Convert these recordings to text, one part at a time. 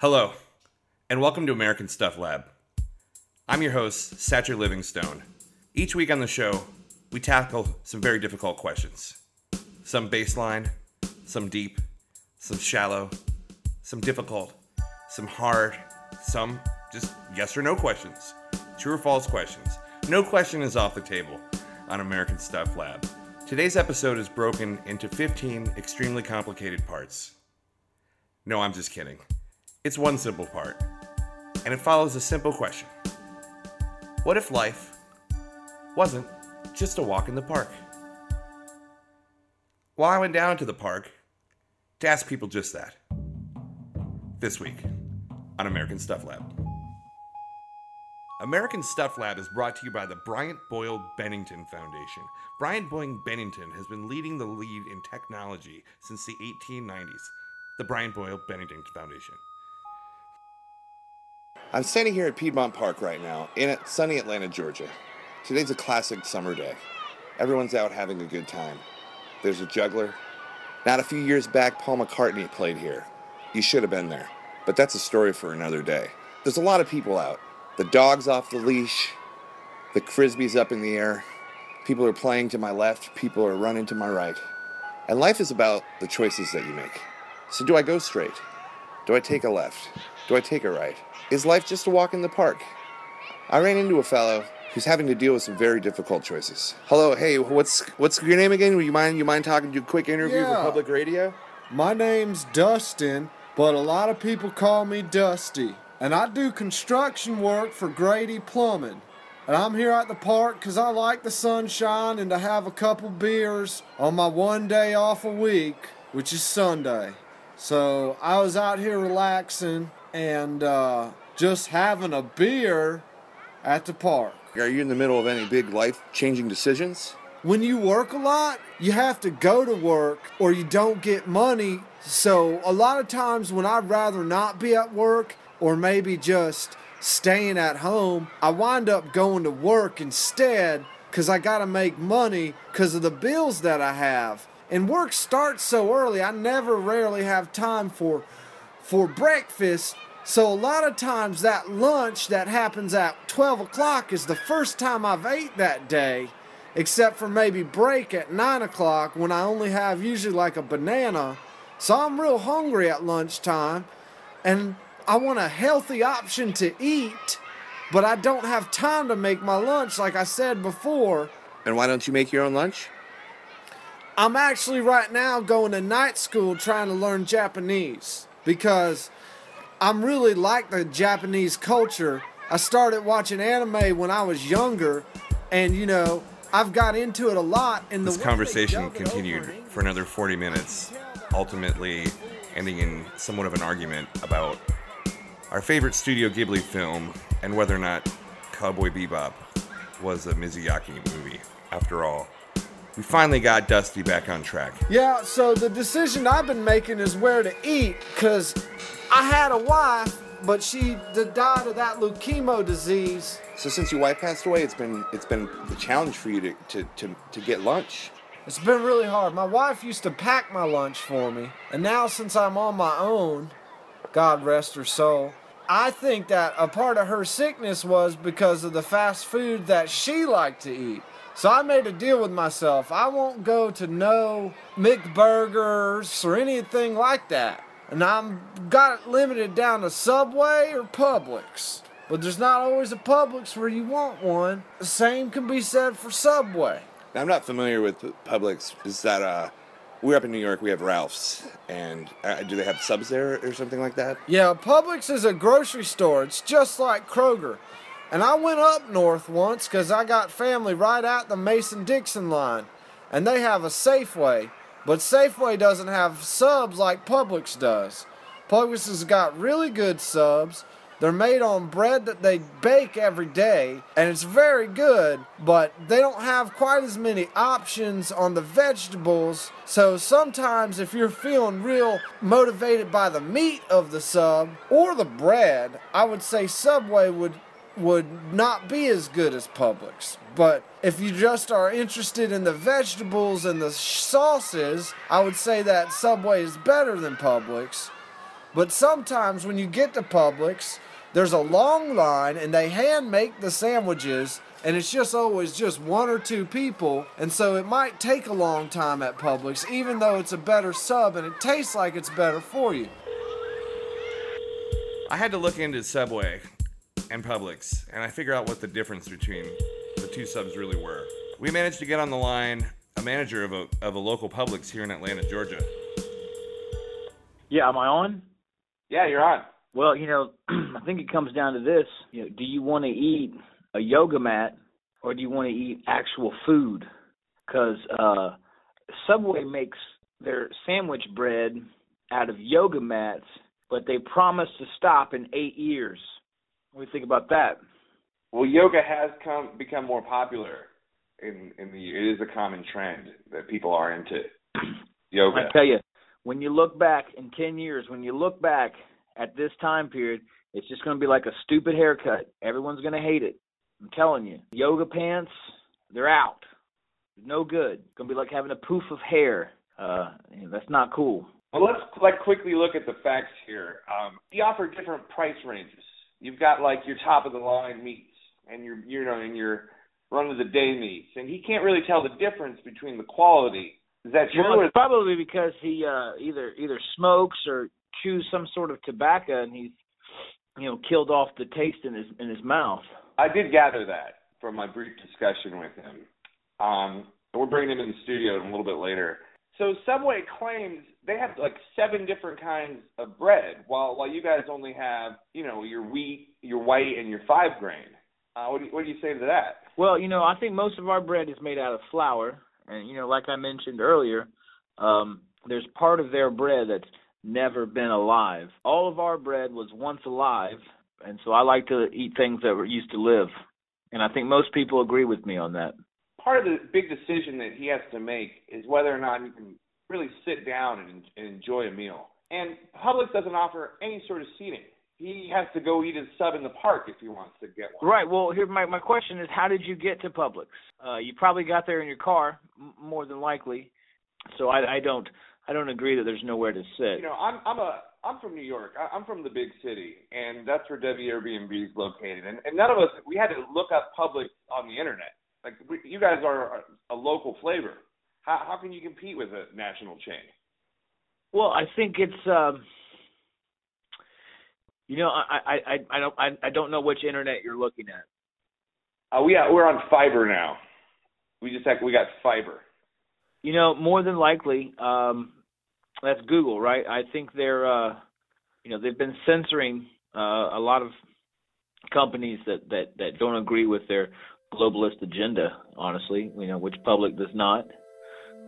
Hello, and welcome to American Stuff Lab. I'm your host, Satcher Livingstone. Each week on the show, we tackle some very difficult questions. Some baseline, some deep, some shallow, some difficult, some hard, some just yes or no questions. True or false questions. No question is off the table on American Stuff Lab. Today's episode is broken into 15 extremely complicated parts. No, I'm just kidding. It's one simple part, and it follows a simple question What if life wasn't just a walk in the park? Well, I went down to the park to ask people just that. This week on American Stuff Lab. American Stuff Lab is brought to you by the Bryant Boyle Bennington Foundation. Bryant Boyle Bennington has been leading the lead in technology since the 1890s. The Bryant Boyle Bennington Foundation. I'm standing here at Piedmont Park right now in sunny Atlanta, Georgia. Today's a classic summer day. Everyone's out having a good time. There's a juggler. Not a few years back, Paul McCartney played here. You should have been there, but that's a story for another day. There's a lot of people out. The dog's off the leash, the frisbee's up in the air. People are playing to my left, people are running to my right. And life is about the choices that you make. So, do I go straight? Do I take a left? Do I take a right? Is life just a walk in the park? I ran into a fellow who's having to deal with some very difficult choices. Hello, hey, what's what's your name again? Would you mind you mind talking to a quick interview for public radio? My name's Dustin, but a lot of people call me Dusty. And I do construction work for Grady Plumbing. And I'm here at the park 'cause I like the sunshine and to have a couple beers on my one day off a week, which is Sunday. So I was out here relaxing and uh, just having a beer at the park. Are you in the middle of any big life changing decisions? when you work a lot, you have to go to work or you don't get money. So a lot of times when I'd rather not be at work or maybe just staying at home, I wind up going to work instead because I got to make money because of the bills that I have. And work starts so early, I never rarely have time for for breakfast. So a lot of times that lunch that happens at 12 o'clock is the first time I've ate that day, except for maybe break at 9 o'clock when I only have usually like a banana. So I'm real hungry at lunchtime and I want a healthy option to eat, but I don't have time to make my lunch like I said before. And why don't you make your own lunch? I'm actually right now going to night school trying to learn Japanese because I'm really like the Japanese culture. I started watching anime when I was younger, and you know, I've got into it a lot. And the This conversation continued for another 40 minutes, ultimately ending in somewhat of an argument about our favorite Studio Ghibli film and whether or not Cowboy Bebop was a Miyazaki movie. After all, we finally got Dusty back on track. Yeah, so the decision I've been making is where to eat because I had a wife, but she died of that leukemia disease. So since your wife passed away, it's been it's been the challenge for you to, to, to, to get lunch. It's been really hard. My wife used to pack my lunch for me, and now since I'm on my own, God rest her soul, I think that a part of her sickness was because of the fast food that she liked to eat. So I made a deal with myself. I won't go to no McBurgers or anything like that. And I'm got it limited down to Subway or Publix. But there's not always a Publix where you want one. The same can be said for Subway. Now, I'm not familiar with Publix. Is that uh, we're up in New York. We have Ralph's, and uh, do they have subs there or something like that? Yeah, Publix is a grocery store. It's just like Kroger. And I went up north once because I got family right at the Mason Dixon line. And they have a Safeway. But Safeway doesn't have subs like Publix does. Publix has got really good subs. They're made on bread that they bake every day, and it's very good, but they don't have quite as many options on the vegetables. So sometimes, if you're feeling real motivated by the meat of the sub or the bread, I would say Subway would would not be as good as Publix. But if you just are interested in the vegetables and the sauces, I would say that Subway is better than Publix. But sometimes when you get to Publix, there's a long line and they hand make the sandwiches and it's just always just one or two people and so it might take a long time at Publix even though it's a better sub and it tastes like it's better for you. I had to look into Subway and Publix, and I figure out what the difference between the two subs really were. We managed to get on the line a manager of a, of a local Publix here in Atlanta, Georgia. Yeah, am I on? Yeah, you're on. Well, you know, I think it comes down to this. You know, do you want to eat a yoga mat or do you want to eat actual food? Because uh, Subway makes their sandwich bread out of yoga mats, but they promise to stop in eight years. What do you think about that? Well, yoga has come become more popular in in the. It is a common trend that people are into yoga. I tell you, when you look back in ten years, when you look back at this time period, it's just going to be like a stupid haircut. Everyone's going to hate it. I'm telling you. Yoga pants, they're out. No good. It's going to be like having a poof of hair. Uh, that's not cool. Well, let's like quickly look at the facts here. Um, we offer different price ranges. You've got like your top of the line meats and your you know and your run of the day meats, and he can't really tell the difference between the quality. Is that true? Well, it's probably because he uh, either either smokes or chews some sort of tobacco, and he's you know killed off the taste in his in his mouth. I did gather that from my brief discussion with him. Um, we're bringing him in the studio a little bit later. So Subway claims they have like seven different kinds of bread, while while you guys only have you know your wheat, your white, and your five grain. Uh, what do you, what do you say to that? Well, you know, I think most of our bread is made out of flour, and you know, like I mentioned earlier, um, there's part of their bread that's never been alive. All of our bread was once alive, and so I like to eat things that were used to live, and I think most people agree with me on that. Part of the big decision that he has to make is whether or not you can really sit down and, and enjoy a meal. And Publix doesn't offer any sort of seating. He has to go eat his sub in the park if he wants to get one. Right. Well, here my my question is, how did you get to Publix? Uh, you probably got there in your car, m- more than likely. So I, I don't I don't agree that there's nowhere to sit. You know, I'm I'm a I'm from New York. I, I'm from the big city, and that's where WAirbnb is located. And, and none of us we had to look up Publix on the internet. Like we, you guys are a local flavor. How how can you compete with a national chain? Well, I think it's um you know, I I I, I don't I, I don't know which internet you're looking at. Uh, we got, we're on fiber now. We just have, we got fiber. You know, more than likely, um that's Google, right? I think they're uh you know, they've been censoring uh a lot of companies that that that don't agree with their globalist agenda, honestly, you know, which Publix does not.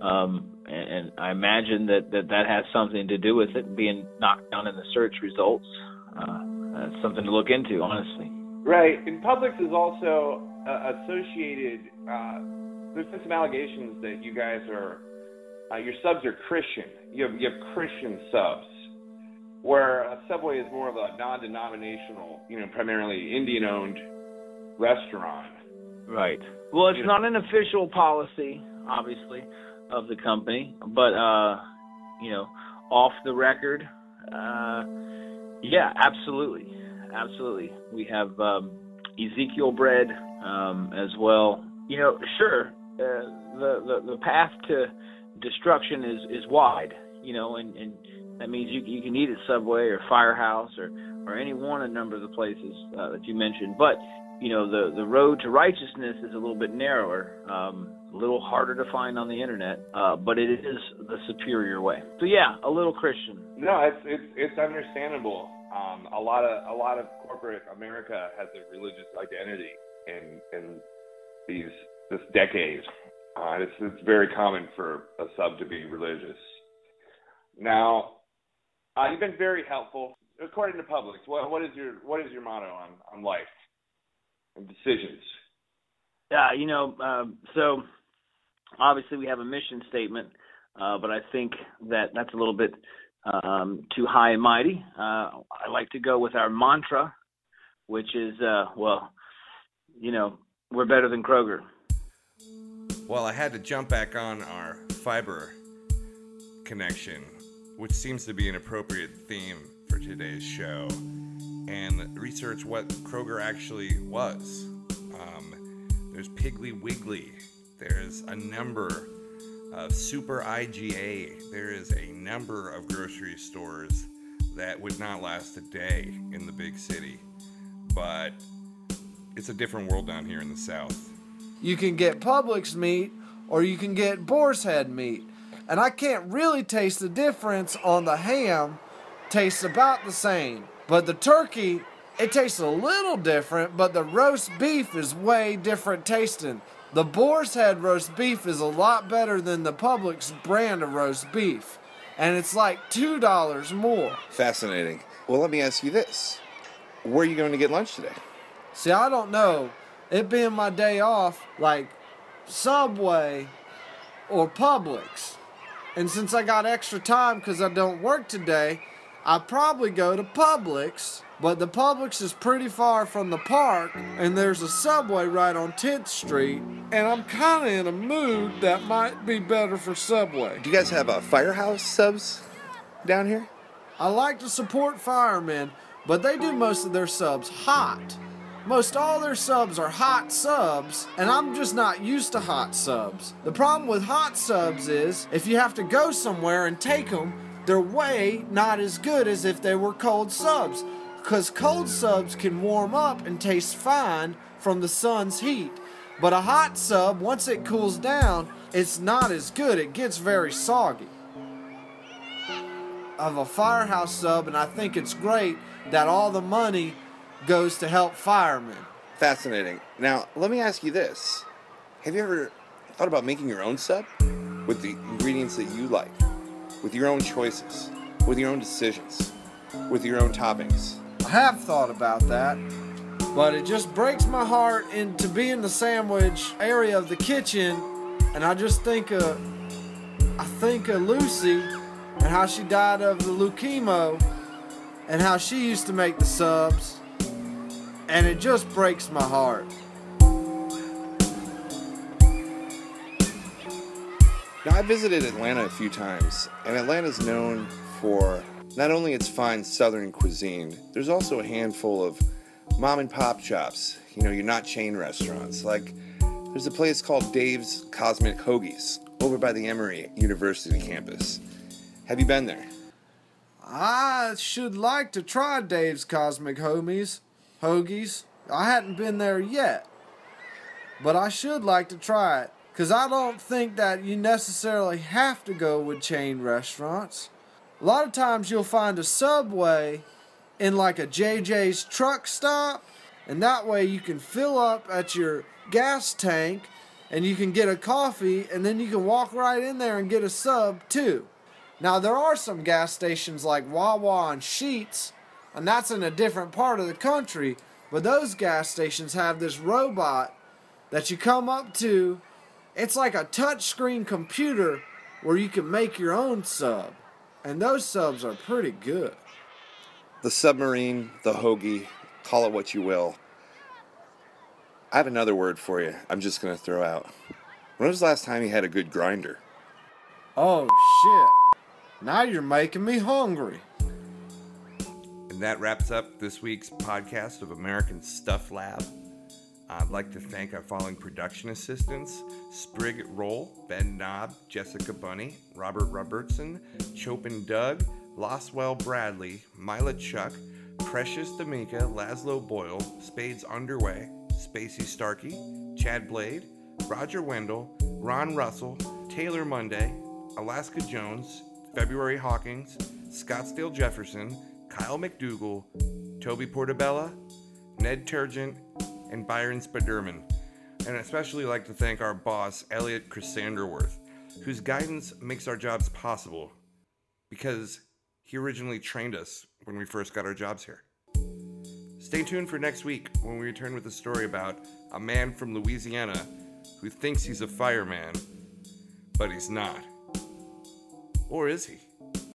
Um, and, and I imagine that, that that has something to do with it being knocked down in the search results. Uh, that's something to look into, honestly. Right, and Publix is also uh, associated. Uh, there's been some allegations that you guys are, uh, your subs are Christian. You have you have Christian subs, where Subway is more of a non-denominational, you know, primarily Indian-owned restaurant. Right. Well, it's You know- not an official policy, obviously, of the company, but uh, you know, off the record, uh, yeah, absolutely, absolutely. We have um, Ezekiel bread um, as well. You know, sure, uh, the, the the path to destruction is is wide. You know, and and that means you you can eat at Subway or Firehouse or or any one of a number of the places uh, that you mentioned, but you know the the road to righteousness is a little bit narrower, um, a little harder to find on the internet, uh, but it is the superior way. So yeah, a little Christian. No, it's it's it's understandable. Um, a lot of a lot of corporate America has a religious identity in in these this decade. Uh, it's it's very common for a sub to be religious. Now, uh, you've been very helpful. According to Publix, what what is your what is your motto on on life and decisions? Yeah, you know, um, so obviously we have a mission statement, uh, but I think that that's a little bit um, too high and mighty. Uh, I like to go with our mantra, which is, uh, well, you know, we're better than Kroger. Well, I had to jump back on our fiber connection, which seems to be an appropriate theme for today's show and research what Kroger actually was. Um, there's Piggly Wiggly. There's a number of Super IGA. There is a number of grocery stores that would not last a day in the big city. But it's a different world down here in the South. You can get Publix meat or you can get boar's head meat. And I can't really taste the difference on the ham. Tastes about the same. But the turkey, it tastes a little different, but the roast beef is way different tasting. The boar's head roast beef is a lot better than the Publix brand of roast beef. And it's like $2 more. Fascinating. Well, let me ask you this Where are you going to get lunch today? See, I don't know. It being my day off, like Subway or Publix. And since I got extra time because I don't work today, I probably go to Publix. But the Publix is pretty far from the park, and there's a Subway right on 10th Street. And I'm kind of in a mood that might be better for Subway. Do you guys have a firehouse subs down here? I like to support firemen, but they do most of their subs hot. Most all their subs are hot subs, and I'm just not used to hot subs. The problem with hot subs is if you have to go somewhere and take them, they're way not as good as if they were cold subs. Because cold subs can warm up and taste fine from the sun's heat. But a hot sub, once it cools down, it's not as good. It gets very soggy. Of a firehouse sub, and I think it's great that all the money goes to help firemen. Fascinating. Now, let me ask you this Have you ever thought about making your own sub with the ingredients that you like, with your own choices, with your own decisions, with your own toppings? I have thought about that, but it just breaks my heart into be in the sandwich area of the kitchen, and I just think of, I think of Lucy and how she died of the leukemia, and how she used to make the subs, and it just breaks my heart. Now, I visited Atlanta a few times, and Atlanta's known for not only its fine southern cuisine, there's also a handful of mom and pop shops. You know, you're not chain restaurants. Like, there's a place called Dave's Cosmic Hoagies over by the Emory University campus. Have you been there? I should like to try Dave's Cosmic Homies, Hoagies. I hadn't been there yet, but I should like to try it. Because I don't think that you necessarily have to go with chain restaurants. A lot of times you'll find a Subway in like a JJ's truck stop, and that way you can fill up at your gas tank and you can get a coffee, and then you can walk right in there and get a sub too. Now, there are some gas stations like Wawa and Sheetz, and that's in a different part of the country, but those gas stations have this robot that you come up to. It's like a touchscreen computer where you can make your own sub. And those subs are pretty good. The submarine, the hoagie, call it what you will. I have another word for you I'm just going to throw out. When was the last time you had a good grinder? Oh shit. Now you're making me hungry. And that wraps up this week's podcast of American Stuff Lab. I'd like to thank our following production assistants Sprig Roll, Ben Knob, Jessica Bunny, Robert Robertson, Chopin Doug, Loswell Bradley, Mila Chuck, Precious D'Amica, Laszlo Boyle, Spades Underway, Spacey Starkey, Chad Blade, Roger Wendell, Ron Russell, Taylor Monday, Alaska Jones, February Hawkins, Scottsdale Jefferson, Kyle McDougal, Toby Portabella, Ned Turgent, and Byron Spaderman. And I especially like to thank our boss, Elliot Chrysanderworth, whose guidance makes our jobs possible because he originally trained us when we first got our jobs here. Stay tuned for next week when we return with a story about a man from Louisiana who thinks he's a fireman, but he's not. Or is he?